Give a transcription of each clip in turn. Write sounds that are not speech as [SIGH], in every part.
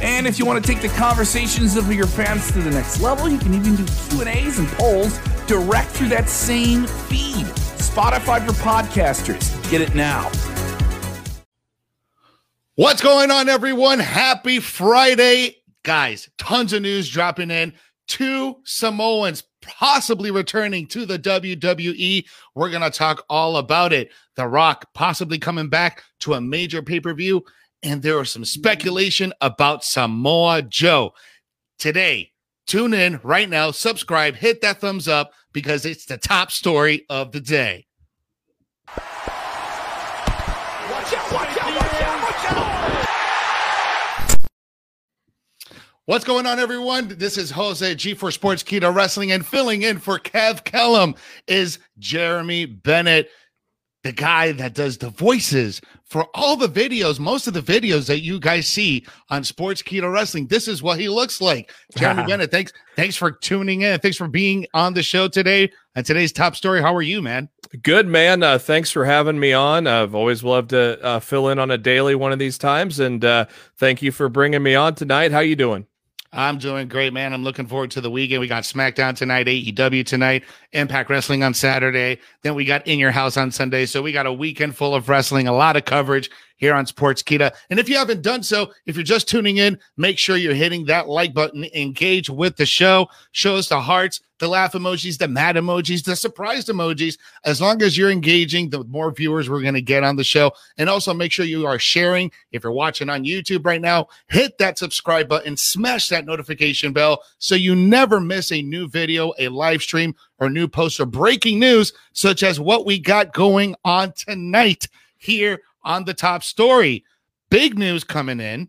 And if you want to take the conversations of your fans to the next level, you can even do Q&As and polls direct through that same feed. Spotify for podcasters. Get it now. What's going on, everyone? Happy Friday. Guys, tons of news dropping in. Two Samoans possibly returning to the WWE. We're going to talk all about it. The Rock possibly coming back to a major pay per view and there was some mm. speculation about Samoa Joe. Today, tune in right now, subscribe, hit that thumbs up because it's the top story of the day. Watch out, watch out, watch out, watch out. What's going on, everyone? This is Jose G for Sportskeeda Wrestling, and filling in for Kev Kellum is Jeremy Bennett the guy that does the voices for all the videos, most of the videos that you guys see on Sportskeeda Wrestling. This is what he looks like. Jeremy [LAUGHS] Bennett, thanks, thanks for tuning in. Thanks for being on the show today. And today's top story. How are you, man? Good, man. Uh, thanks for having me on. I've always loved to uh, fill in on a daily one of these times, and uh, thank you for bringing me on tonight. How you doing? I'm doing great, man. I'm looking forward to the weekend. We got SmackDown tonight, AEW tonight, Impact Wrestling on Saturday. Then we got In Your House on Sunday. So we got a weekend full of wrestling, a lot of coverage here on Sportskeeda. And if you haven't done so, if you're just tuning in, make sure you're hitting that like button, engage with the show, show us the hearts, the laugh emojis, the mad emojis, the surprised emojis. As long as you're engaging, the more viewers we're going to get on the show. And also make sure you are sharing. If you're watching on YouTube right now, hit that subscribe button, smash that notification bell so you never miss a new video, a live stream, or new post or breaking news, such as what we got going on tonight here on the top story. Big news coming in,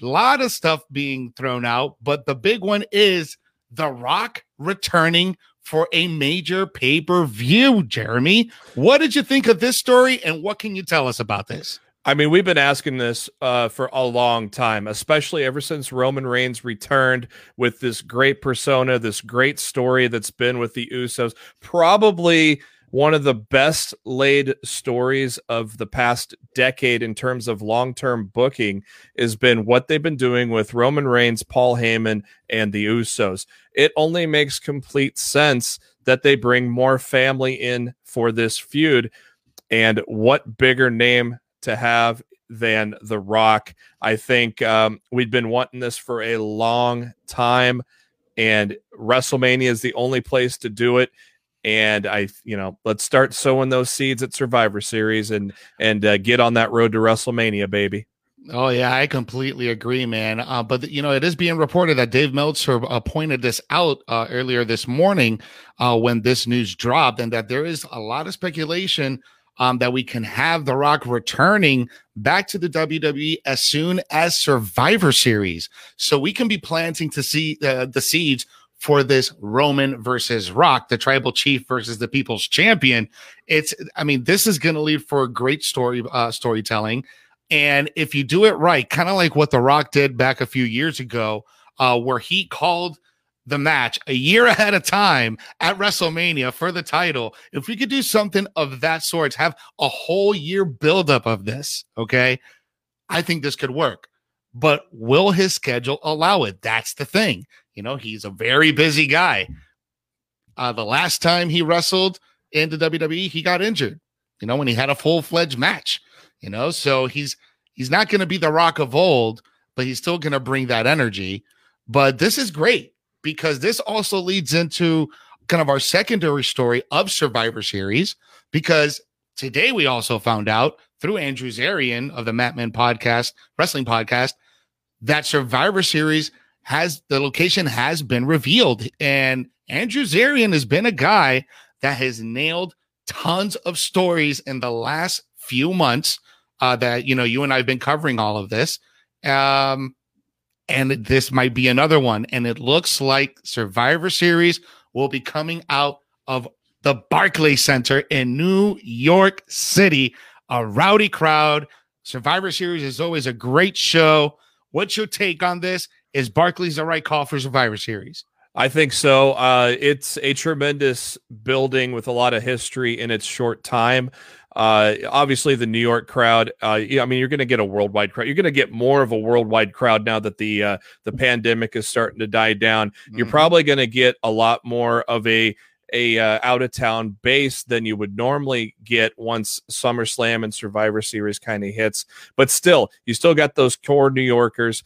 a lot of stuff being thrown out, but the big one is The Rock returning for a major pay per view. Jeremy, what did you think of this story and what can you tell us about this? I mean, we've been asking this uh, for a long time, especially ever since Roman Reigns returned with this great persona, this great story that's been with the Usos. Probably one of the best laid stories of the past decade in terms of long term booking has been what they've been doing with Roman Reigns, Paul Heyman, and the Usos. It only makes complete sense that they bring more family in for this feud. And what bigger name to have than The Rock? I think um, we've been wanting this for a long time, and WrestleMania is the only place to do it and I, you know, let's start sowing those seeds at Survivor Series and and uh, get on that road to WrestleMania, baby. Oh yeah, I completely agree, man. Uh, but you know, it is being reported that Dave Meltzer uh, pointed this out uh, earlier this morning uh, when this news dropped, and that there is a lot of speculation um, that we can have The Rock returning back to the WWE as soon as Survivor Series, so we can be planting to see uh, the seeds for this Roman versus Rock, the tribal chief versus the people's champion. It's, I mean, this is going to lead for a great story, uh, storytelling. And if you do it right, kind of like what The Rock did back a few years ago, uh, where he called the match a year ahead of time at WrestleMania for the title. If we could do something of that sort, have a whole year buildup of this, okay, I think this could work. But will his schedule allow it? That's the thing. You know, he's a very busy guy. Uh, the last time he wrestled in the WWE, he got injured. You know, when he had a full fledged match. You know, so he's he's not going to be the Rock of old, but he's still going to bring that energy. But this is great because this also leads into kind of our secondary story of Survivor Series because today we also found out through Andrew Zarian of the Mat Men podcast, wrestling podcast, that Survivor Series has the location has been revealed. And Andrew Zarian has been a guy that has nailed tons of stories in the last few months uh, that you know you and I have been covering all of this. Um, and this might be another one. And it looks like Survivor Series will be coming out of the Barclays Center in New York City. A rowdy crowd. Survivor Series is always a great show. What's your take on this? Is Barclays the right call for Survivor Series? I think so. Uh, it's a tremendous building with a lot of history in its short time. Uh, obviously, the New York crowd. Uh, yeah, I mean, you're going to get a worldwide crowd. You're going to get more of a worldwide crowd now that the uh, the pandemic is starting to die down. Mm-hmm. You're probably going to get a lot more of a a uh, out of town base than you would normally get once SummerSlam and Survivor Series kind of hits. But still, you still got those core New Yorkers.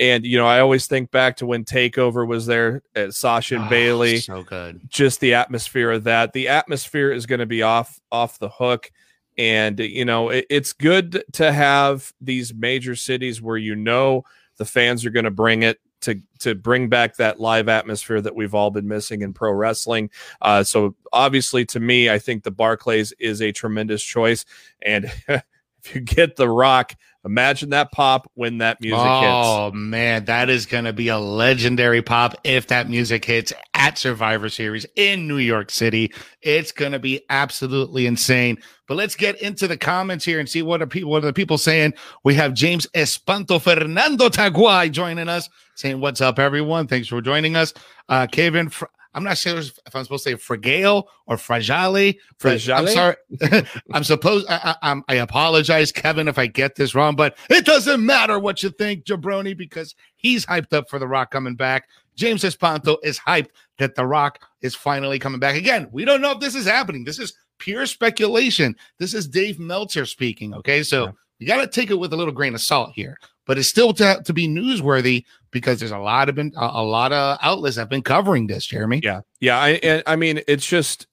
And you know, I always think back to when Takeover was there at Sasha and ah, oh, Bayley. So good. Just the atmosphere of that. The atmosphere is going to be off off the hook. And uh, you know, it, it's good to have these major cities where you know the fans are going to bring it to to bring back that live atmosphere that we've all been missing in pro wrestling. Uh, so obviously, to me, I think the Barclays is a tremendous choice. And [LAUGHS] if you get The Rock, imagine that pop when that music oh, hits. Oh man, that is going to be a legendary pop if that music hits at Survivor Series in New York City. It's going to be absolutely insane. But let's get into the comments here and see what are people what are the people saying. We have James Espanto Fernando Taguay joining us, saying, "What's up, everyone? Thanks for joining us." Uh, Kevin. Fr- I'm not sure if I'm supposed to say fragile or fragile. Fragile. I'm sorry. [LAUGHS] [LAUGHS] I'm supposed. I, I, I, apologize, Kevin, if I get this wrong. But it doesn't matter what you think, Jabroni, because he's hyped up for The Rock coming back. James Espanto is hyped that The Rock is finally coming back. Again, we don't know if this is happening. This is pure speculation. This is Dave Meltzer speaking. Okay, so yeah. you got to take it with a little grain of salt here but it's still to, to be newsworthy because there's a lot of been a, lot of outlets have been covering this. Jeremy, yeah, yeah. I I mean, it's just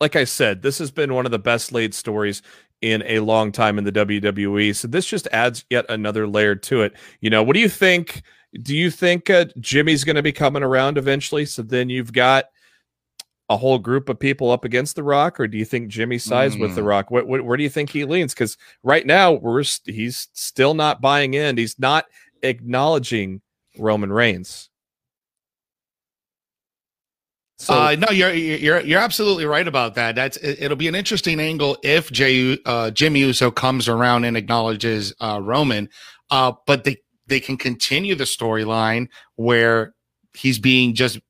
like I said, this has been one of the best laid stories in a long time in the WWE. So this just adds yet another layer to it. You know, what do you think? Do you think uh, Jimmy's going to be coming around eventually? So then you've got a whole group of people up against the Rock, or do you think Jimmy sides mm. with the mm. Rock? What, what, where do you think he leans? Because right now we're he's still not buying in. He's not acknowledging Roman Reigns. So, uh, no, you're you're you're absolutely right about that. That's it, will be an interesting angle if Jay uh, Jimmy Uso comes around and acknowledges uh, Roman, uh, but they they can continue the storyline where he's being just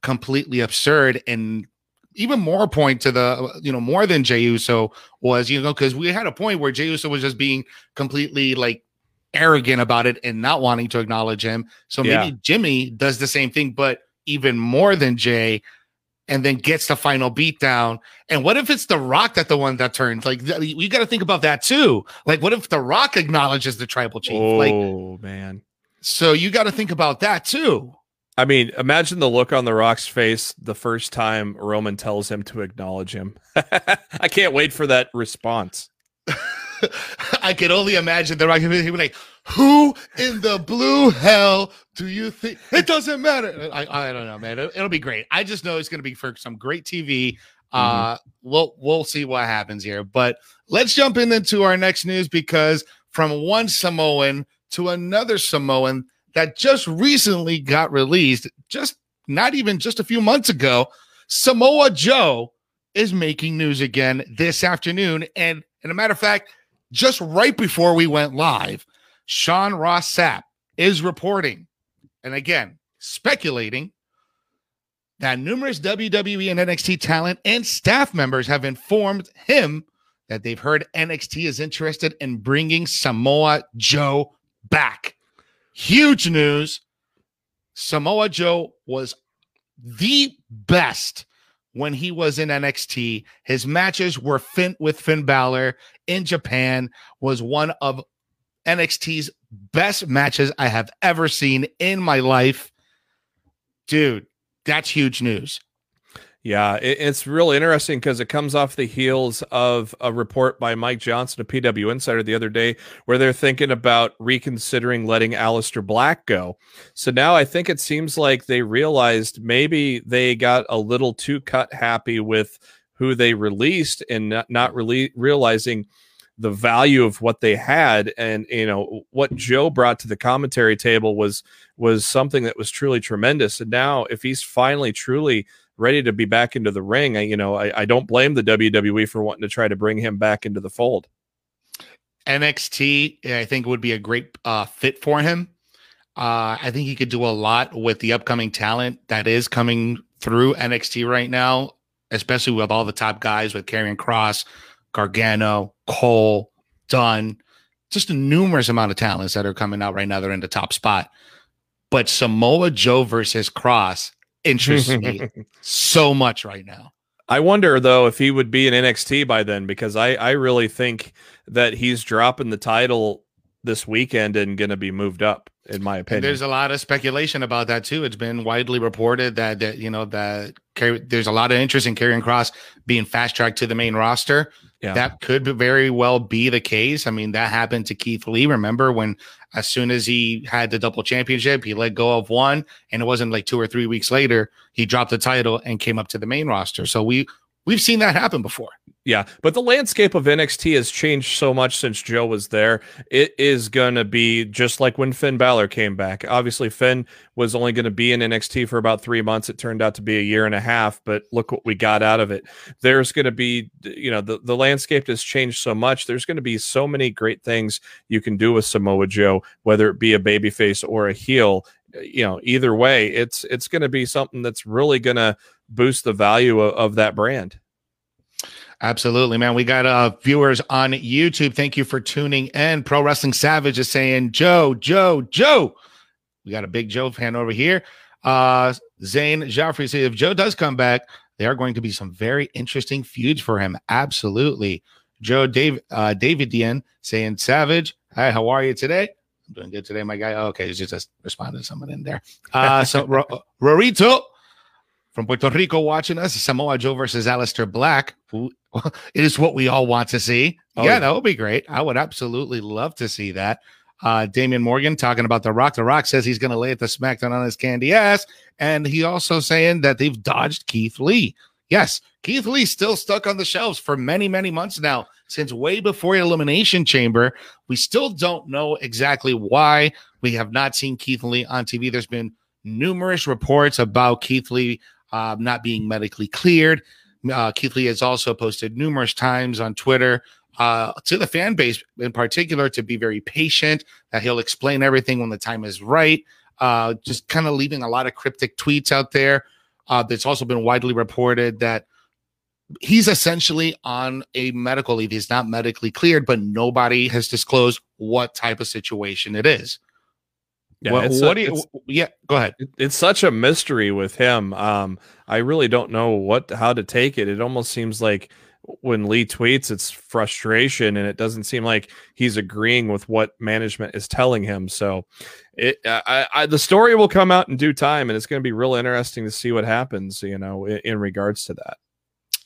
completely absurd and even more point to the you know more than Jey Uso was you know because we had a point where Jey Uso was just being completely like arrogant about it and not wanting to acknowledge him. So maybe yeah. Jimmy does the same thing, but even more than Jay, and then gets the final beatdown. And what if it's The Rock that the one that turns? Like you got to think about that too. Like what if The Rock acknowledges the tribal chief? Oh like, man. So you got to think about that too. I mean, imagine the look on the Rock's face the first time Roman tells him to acknowledge him. [LAUGHS] I can't wait for that response. [LAUGHS] [LAUGHS] I can only imagine the Rock. He'd be like, "Who in the blue hell do you think?" It doesn't matter. I, I don't know, man. It'll, it'll be great. I just know it's going to be for some great TV. Uh, mm-hmm. we'll we'll see what happens here. But let's jump in into our next news because from one Samoan to another Samoan that just recently got released, just not even just a few months ago. Samoa Joe is making news again this afternoon. And, and a matter of fact, just right before we went live, Sean Ross Sapp is reporting, and again, speculating that numerous WWE and NXT talent and staff members have informed him that they've heard NXT is interested in bringing Samoa Joe back. Huge news. Samoa Joe was the best when he was in NXT. His matches were Finn with Finn Balor in Japan was one of NXT's best matches I have ever seen in my life. Dude, that's huge news. Yeah, it, it's real interesting because it comes off the heels of a report by Mike Johnson, a PW Insider, the other day, where they're thinking about reconsidering letting Aleister Black go. So now I think it seems like they realized maybe they got a little too cut happy with who they released and not, not really realizing the value of what they had and you know what Joe brought to the commentary table was was something that was truly tremendous and now if he's finally truly ready to be back into the ring I, you know I, I don't blame the WWE for wanting to try to bring him back into the fold NXT I think would be a great uh, fit for him uh, I think he could do a lot with the upcoming talent that is coming through NXT right now especially with all the top guys with Karrion Kross, Gargano, Cole, Dunn, just a numerous amount of talents that are coming out right now. They're in the top spot. But Samoa Joe versus Kross interests me [LAUGHS] so much right now. I wonder though if he would be in NXT by then because I I really think that he's dropping the title this weekend and going to be moved up in my opinion. And there's a lot of speculation about that too. It's been widely reported that that you know that there's a lot of interest in Karrion Kross being fast tracked to the main roster. Yeah. That could very well be the case. I mean, that happened to Keith Lee. Remember when, as soon as he had the double championship, he let go of one, and it wasn't like two or three weeks later he dropped the title and came up to the main roster. So we we've seen that happen before. Yeah, but the landscape of NXT has changed so much since Joe was there. It is going to be just like when Finn Balor came back. Obviously, Finn was only going to be in NXT for about three months. It turned out to be a year and a half, but look what we got out of it. There's going to be, you know, the, the landscape has changed so much. There's going to be so many great things you can do with Samoa Joe, whether it be a babyface or a heel. You know, either way, it's it's going to be something that's really going to boost the value of, of that brand. Absolutely, man. We got uh, viewers on YouTube. Thank you for tuning in. Pro Wrestling Savage is saying, Joe, Joe, Joe. We got a big Joe fan over here. Uh, Zane Joffrey says, if Joe does come back, there are going to be some very interesting feuds for him. Absolutely. Joe Dave, uh, David Dean saying, Savage, hi, how are you today? I'm doing good today, my guy. Oh, okay, he's just responding to someone in there. Uh, so [LAUGHS] Rorito from Puerto Rico watching us, Samoa Joe versus Aleister Black. [LAUGHS] it is what we all want to see. Oh, yeah, yeah, that would be great. I would absolutely love to see that. Uh, Damian Morgan talking about The Rock. The Rock says he's going to lay at the SmackDown on his candy ass. And he also saying that they've dodged Keith Lee. Yes, Keith Lee still stuck on the shelves for many, many months now, since way before Elimination Chamber. We still don't know exactly why we have not seen Keith Lee on TV. There's been numerous reports about Keith Lee uh, not being medically cleared. Uh, Keith Lee has also posted numerous times on Twitter uh, to the fan base in particular to be very patient, that he'll explain everything when the time is right. Uh, just kind of leaving a lot of cryptic tweets out there. Uh, it's also been widely reported that he's essentially on a medical leave. He's not medically cleared, but nobody has disclosed what type of situation it is. Yeah, what, what a, do you? Yeah, go ahead. It's such a mystery with him. Um, I really don't know what how to take it. It almost seems like when Lee tweets, it's frustration, and it doesn't seem like he's agreeing with what management is telling him. So, it I, I, the story will come out in due time, and it's going to be real interesting to see what happens. You know, in, in regards to that.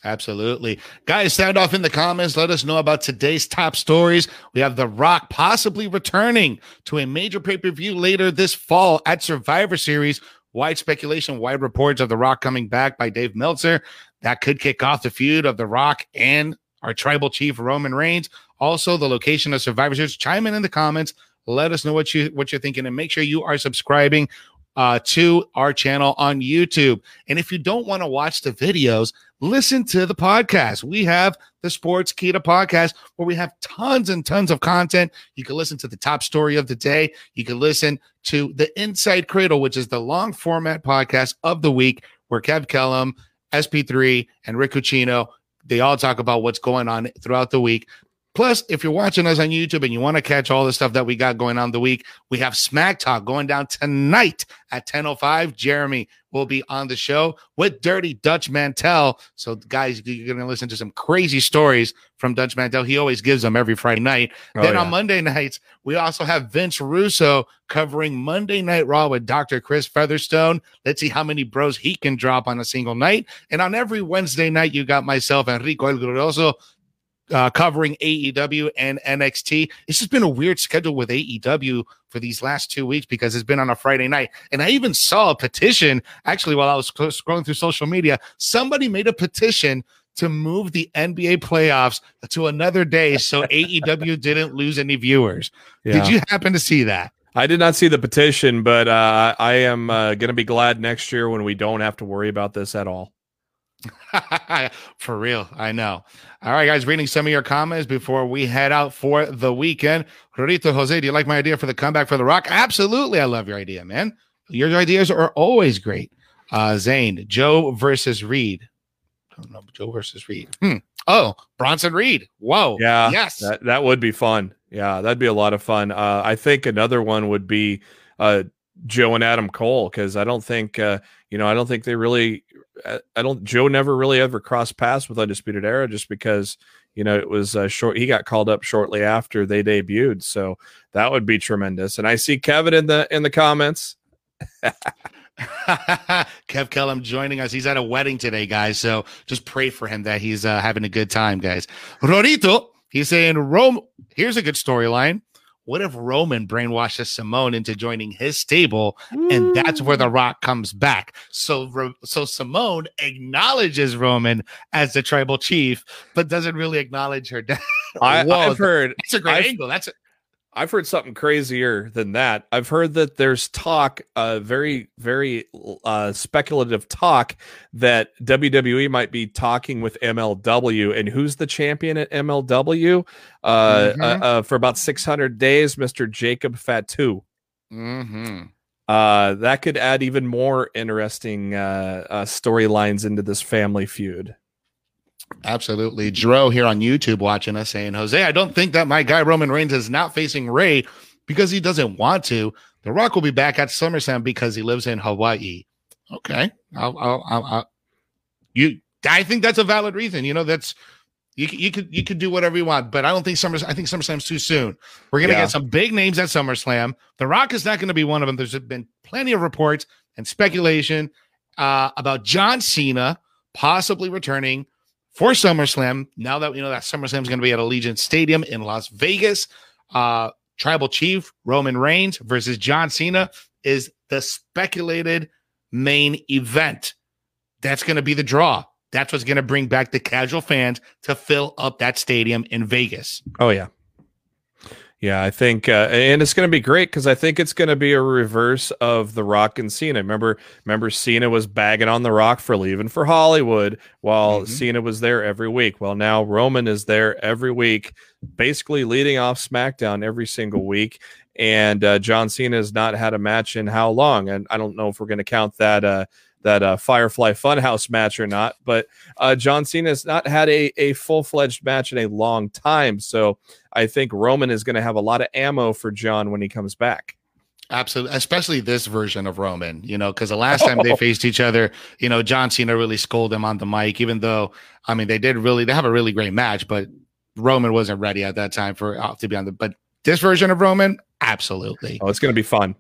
Absolutely. Guys, sound off in the comments. Let us know about today's top stories. We have The Rock possibly returning to a major pay per view later this fall at Survivor Series. Wide speculation, wide reports of The Rock coming back by Dave Meltzer. That could kick off the feud of The Rock and our tribal chief, Roman Reigns. Also, the location of Survivor Series. Chime in in the comments. Let us know what you what you're thinking, and make sure you are subscribing uh, to our channel on YouTube. And if you don't want to watch the videos, listen to the podcast. We have the Sportskeeda podcast where we have tons and tons of content. You can listen to the top story of the day. You can listen to the Inside Cradle, which is the long format podcast of the week, where Kev Kellum, SP3, and Rick Ucchino they all talk about what's going on throughout the week. Plus, if you're watching us on YouTube and you want to catch all the stuff that we got going on the week, we have Smack Talk going down tonight at 10:05. Jeremy will be on the show with Dirty Dutch Mantel. So, guys, you're going to listen to some crazy stories from Dutch Mantel. He always gives them every Friday night. Oh, then yeah. on Monday nights, we also have Vince Russo covering Monday Night Raw with Dr. Chris Featherstone. Let's see how many bros he can drop on a single night. And on every Wednesday night, you got myself, Enrico El Grosso uh, covering AEW and NXT. It's just been a weird schedule with AEW for these last two weeks because it's been on a Friday night. And I even saw a petition actually while I was scrolling through social media. Somebody made a petition to move the NBA playoffs to another day so [LAUGHS] AEW didn't lose any viewers. Yeah. Did you happen to see that? I did not see the petition, but uh, I am uh, going to be glad next year when we don't have to worry about this at all. [LAUGHS] for real, I know. All right, guys, reading some of your comments before we head out for the weekend. Rorito Jose, do you like my idea for the comeback for The Rock? Absolutely. I love your idea, man. Your ideas are always great. Uh, Zane, Joe versus Reed. I don't know, Joe versus Reed. Hmm. Oh, Bronson Reed. Whoa. Yeah. Yes. That that would be fun. Yeah, that'd be a lot of fun. Uh, I think another one would be uh, Joe and Adam Cole because I don't think uh, you know I don't think they really I, don't Joe never really ever crossed paths with Undisputed Era just because you know it was uh, short. He got called up shortly after they debuted, so that would be tremendous. And I see Kevin in the in the comments. [LAUGHS] Kev Kellum joining us. He's at a wedding today, guys. So just pray for him that he's uh, having a good time, guys. Rorito, he's saying Rome. Here's a good storyline. What if Roman brainwashes Simone into joining his stable, and that's where The mm. Rock comes back? So, so Simone acknowledges Roman as the tribal chief, but doesn't really acknowledge her [LAUGHS] dad. I, Whoa, I've heard That's a great I've- angle. That's a, I've heard something crazier than that. I've heard that there's talk, uh, very, very uh, speculative talk that WWE might be talking with MLW. And who's the champion at MLW? Uh, Mhm. uh, uh, for about 600 days, Mr. Jacob Fatu. mm-hmm. Uh, that could add even more interesting uh, uh, storylines into this family feud. Absolutely. Dro here on YouTube watching us saying, Jose, I don't think that my guy Roman Reigns is not facing Ray because he doesn't want to. The Rock will be back at SummerSlam because he lives in Hawaii. Okay. I'll, I'll, I'll, I'll- you, I think that's a valid reason. You know, that's, you, you could you could do whatever you want, but I don't think Summer. I think SummerSlam's too soon. We're gonna Yeah. get some big names at SummerSlam. The Rock is not going to be one of them. There's been plenty of reports and speculation uh, about John Cena possibly returning for SummerSlam. Now that we know that SummerSlam is going to be at Allegiant Stadium in Las Vegas, uh, Tribal Chief Roman Reigns versus John Cena is the speculated main event. That's going to be the draw. That's what's going to bring back the casual fans to fill up that stadium in Vegas. Oh yeah, yeah. I think, uh, and it's going to be great because I think it's going to be a reverse of the Rock and Cena. Remember, remember, Cena was bagging on the Rock for leaving for Hollywood, while Mhm. Cena was there every week. Well, now Roman is there every week, basically leading off SmackDown every single week. And uh, John Cena has not had a match in how long? And I don't know if we're going to count that. Uh, that uh, Firefly Funhouse match or not, but uh, John Cena has not had a, a full fledged match in a long time. So I think Roman is going to have a lot of ammo for John when he comes back. Absolutely, especially this version of Roman, you know, because the last time they [LAUGHS] faced each other, you know, John Cena really scolded him on the mic, even though, I mean, they did really, they have a really great match, but Roman wasn't ready at that time for uh, to be on the, but this version of Roman, absolutely. Oh, it's going to be fun.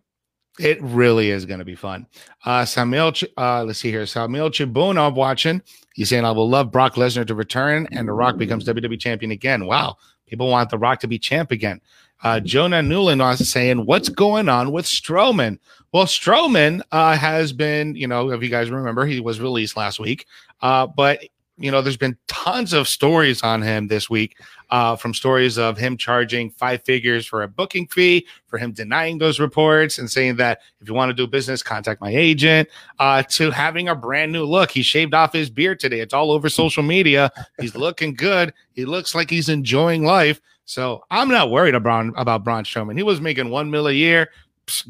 It really is going to be fun. Uh, Samuel, uh, let's see here. Samuel Chibuna watching. He's saying, I will love Brock Lesnar to return and The Rock becomes WWE champion again. Wow. People want The Rock to be champ again. Uh, Jonah Newland was saying, What's going on with Strowman? Well, Strowman uh, has been, you know, if you guys remember, he was released last week. Uh, but, you know, there's been tons of stories on him this week uh, from stories of him charging five figures for a booking fee, for him denying those reports and saying that if you want to do business, contact my agent, uh, to having a brand new look. He shaved off his beard today. It's all over social media. He's looking good. He looks like he's enjoying life. So I'm not worried about, about Braun Strowman. He was making one mil a year,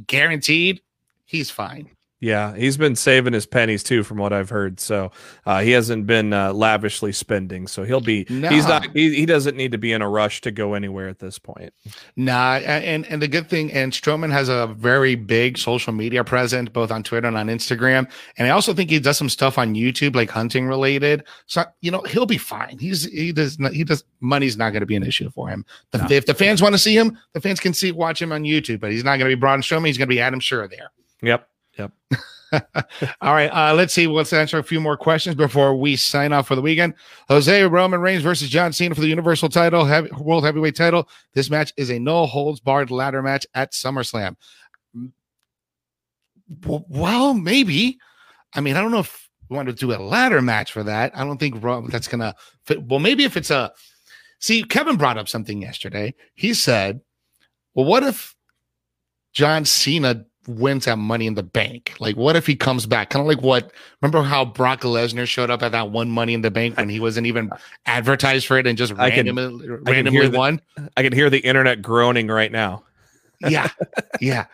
guaranteed. He's fine. Yeah, he's been saving his pennies too, from what I've heard. So uh, he hasn't been uh, lavishly spending. So he'll be. He's not. He, he doesn't need to be in a rush to go anywhere at this point. Nah, and and the good thing, and Strowman has a very big social media presence, both on Twitter and on Instagram. And I also think he does some stuff on YouTube, like hunting related. So you know he'll be fine. He's he does not, he does money's not going to be an issue for him. The, No. If the fans want to see him, the fans can see watch him on YouTube. But he's not going to be Braun Strowman. He's going to be Adam Scherr there. Yep. All right, uh, let's see. Let's answer a few more questions before we sign off for the weekend. Jose Roman Reigns versus John Cena for the Universal Title, heavy, World Heavyweight Title. This match is a no holds barred ladder match at SummerSlam. Well, maybe. I mean, I don't know if we want to do a ladder match for that. I don't think that's gonna fit. Well, maybe if it's a see, Kevin brought up something yesterday. He said, Well, what if John Cena wins at Money in the Bank? Like, what if he comes back? Kind of like what remember how Brock Lesnar showed up at that one Money in the Bank when he wasn't even advertised for it and just I randomly, can, randomly I won? The, I can hear the internet groaning right now. yeah. Yeah.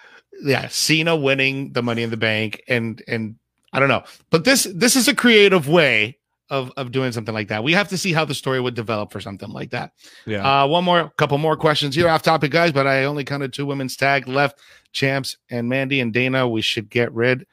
Yeah. Cena winning the Money in the Bank and and I don't know. But this this is a creative way of of doing something like that. We have to see how the story would develop for something like that. Yeah. Uh, one more, couple more questions here off topic, guys. But I only counted two women's tag left: champs and Mandy and Dana. We should get rid,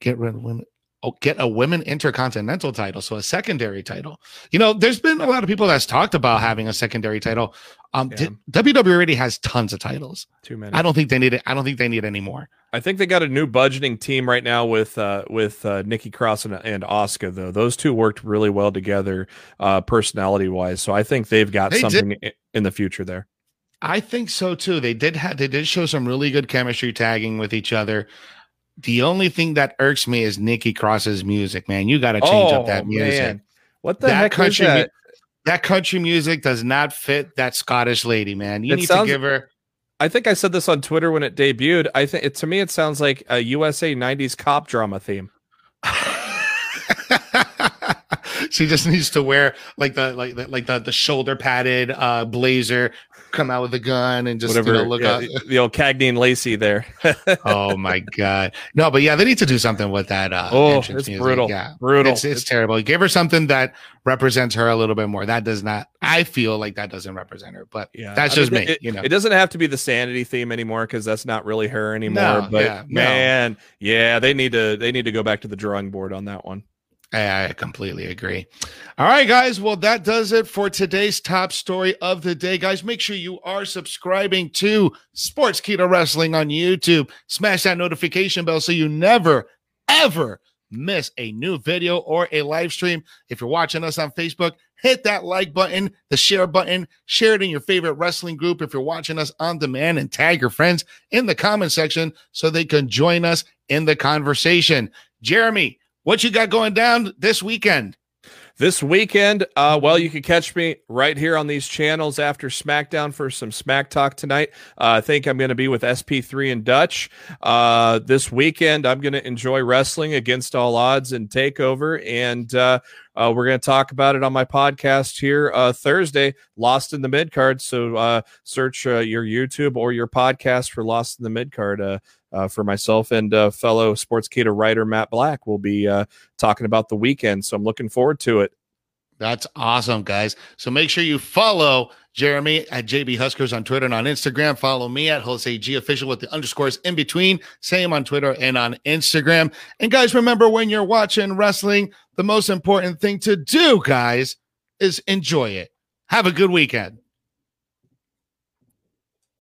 get rid of women. Oh, get a women intercontinental title, so a secondary title. You know, there's been a lot of people that's talked about having a secondary title. Um, yeah. WWE already has tons of titles. Too many. I don't think they need it. I don't think they need any more. I think they got a new budgeting team right now with uh, with uh, Nikki Cross and, and Asuka though. Those two worked really well together, uh, personality wise. So I think they've got they something did. in the future there. I think so too. They did have they did show some really good chemistry tagging with each other. The only thing that irks me is Nikki Cross's music, man. You got to change oh, up that music. Man. What the that heck country, is that? that country music does not fit that Scottish lady, man. You it need sounds, to give her I think I said this on Twitter when it debuted. I think it, to me it sounds like a USA 90s cop drama theme. [LAUGHS] she just needs to wear like the like the, like the, the shoulder padded uh blazer come out with a gun and just Whatever, you know, look yeah, up the old Cagney and Lacey there. [LAUGHS] oh my god. No, but yeah, they need to do something with that uh oh, it's music. brutal. Yeah. Brutal. It's, it's, it's terrible. Give her something that represents her a little bit more. That does not I feel like that doesn't represent her, but yeah, that's I just mean, me. It, you know, it doesn't have to be the sanity theme anymore because that's not really her anymore. No, but yeah, man, no. yeah, they need to they need to go back to the drawing board on that one. I completely agree. All right, guys. Well, that does it for today's top story of the day. Guys, make sure you are subscribing to Sportskeeda Wrestling on YouTube. Smash that notification bell so you never, ever miss a new video or a live stream. If you're watching us on Facebook, hit that like button, the share button, share it in your favorite wrestling group. If you're watching us on demand, and tag your friends in the comment section so they can join us in the conversation. Jeremy, what you got going down this weekend? This weekend, uh, well, you can catch me right here on these channels after SmackDown for some Smack Talk tonight. Uh, I think I'm going to be with SP3 and Dutch. Uh, this weekend, I'm going to enjoy wrestling against all odds and Takeover, and uh, uh, we're going to talk about it on my podcast here uh, Thursday, Lost in the Mid Card. So search your YouTube or your podcast for Lost in the Mid Card uh, for myself and uh, fellow Sportskeeda writer Matt Black. We'll be uh, talking about the weekend, so I'm looking forward to it. That's awesome, guys. So make sure you follow Jeremy at JB Huskers on Twitter and on Instagram. Follow me at Jose G Official with the underscores in between. Same on Twitter and on Instagram. And guys, remember when you're watching wrestling, the most important thing to do, guys, is enjoy it. Have a good weekend.